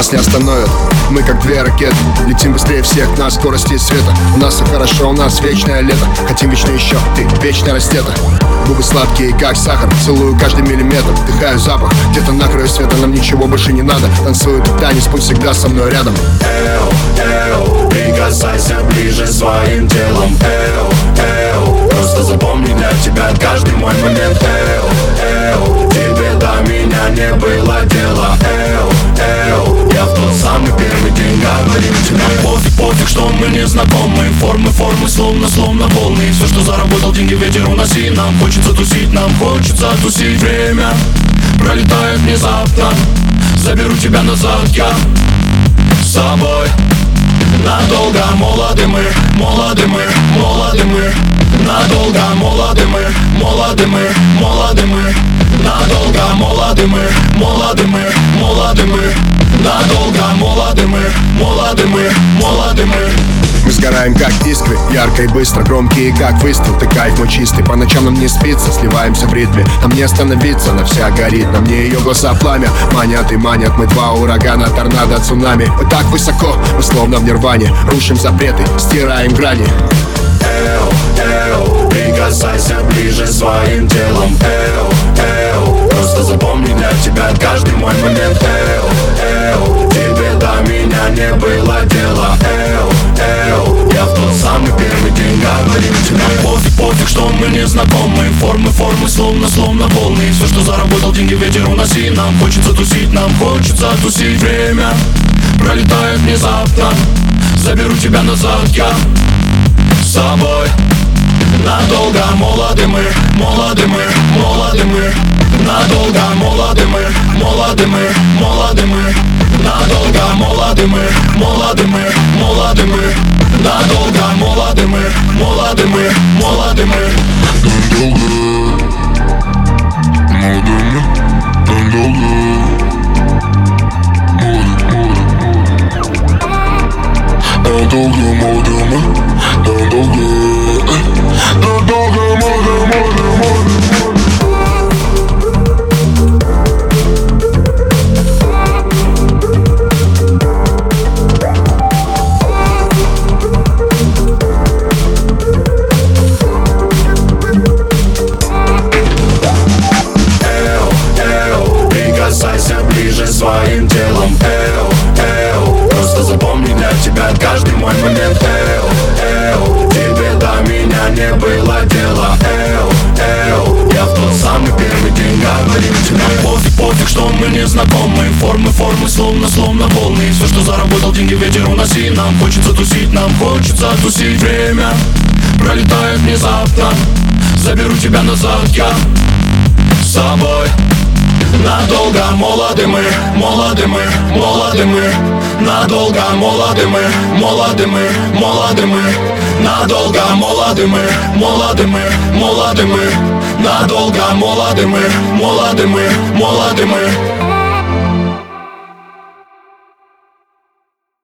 Нас не остановят, мы как две ракеты Летим быстрее всех на скорости света. У нас все хорошо, у нас вечное лето. Хотим вечно еще, ты вечно растета Губы сладкие, как сахар Целую каждый миллиметр, вдыхаю запах Где-то на краю света, нам ничего больше не надо. Танцует танец, пусть всегда со мной рядом. Эу, эу, прикасайся ближе своим телом. Эу, эу, просто запомни для тебя каждый мой момент. Эу, знакомы. Формы, формы, словно, словно волны. Все, что заработал, деньги ветер уноси. Нам хочется тусить, нам хочется тусить. Время пролетает внезапно. Заберу тебя назад я с собой. Надолго молоды мы, молоды мы, молоды мы. Надолго молоды мы, молоды мы, молоды мы. Надолго молоды мы, молоды мы, молоды мы. Надолго молоды мы, молоды мы, молоды Мы сгораем как искры, ярко и быстро Громкие как выстрел, ты кайф мой чистый По ночам нам не спится, сливаемся в ритме Нам не остановиться, она вся горит На мне ее глаза пламя, манят и манят Мы два урагана, торнадо, цунами. Мы так высоко, мы словно в нирване. Рушим запреты, стираем грани. Эу, эу, прикасайся ближе своим знакомы. Формы, формы, словно, словно волны. Все, что заработал, деньги ветер уноси Нам хочется тусить, нам хочется тусить. Время пролетает внезапно. Заберу тебя назад я с собой Надолго. Молоды мы, молоды мы, молоды мы. Надолго. Молоды мы, молоды мы, молоды мы. Надолго. Молоды мы, молоды мы, молоды мы. Надолго. Молоды мы, молоды мы, молоды мы Надолго мы не знакомы. Формы, формы, словно, словно волны. Все, что заработал, деньги ветер уноси Нам хочется тусить, нам хочется тусить. Время пролетает внезапно. Заберу тебя назад я с собой Надолго молоды мы, молоды мы, молоды мы. Надолго молоды мы, молоды мы, молоды мы. Надолго молоды мы, молоды мы, молоды мы Надолго молоды мы, молоды мы, молоды мы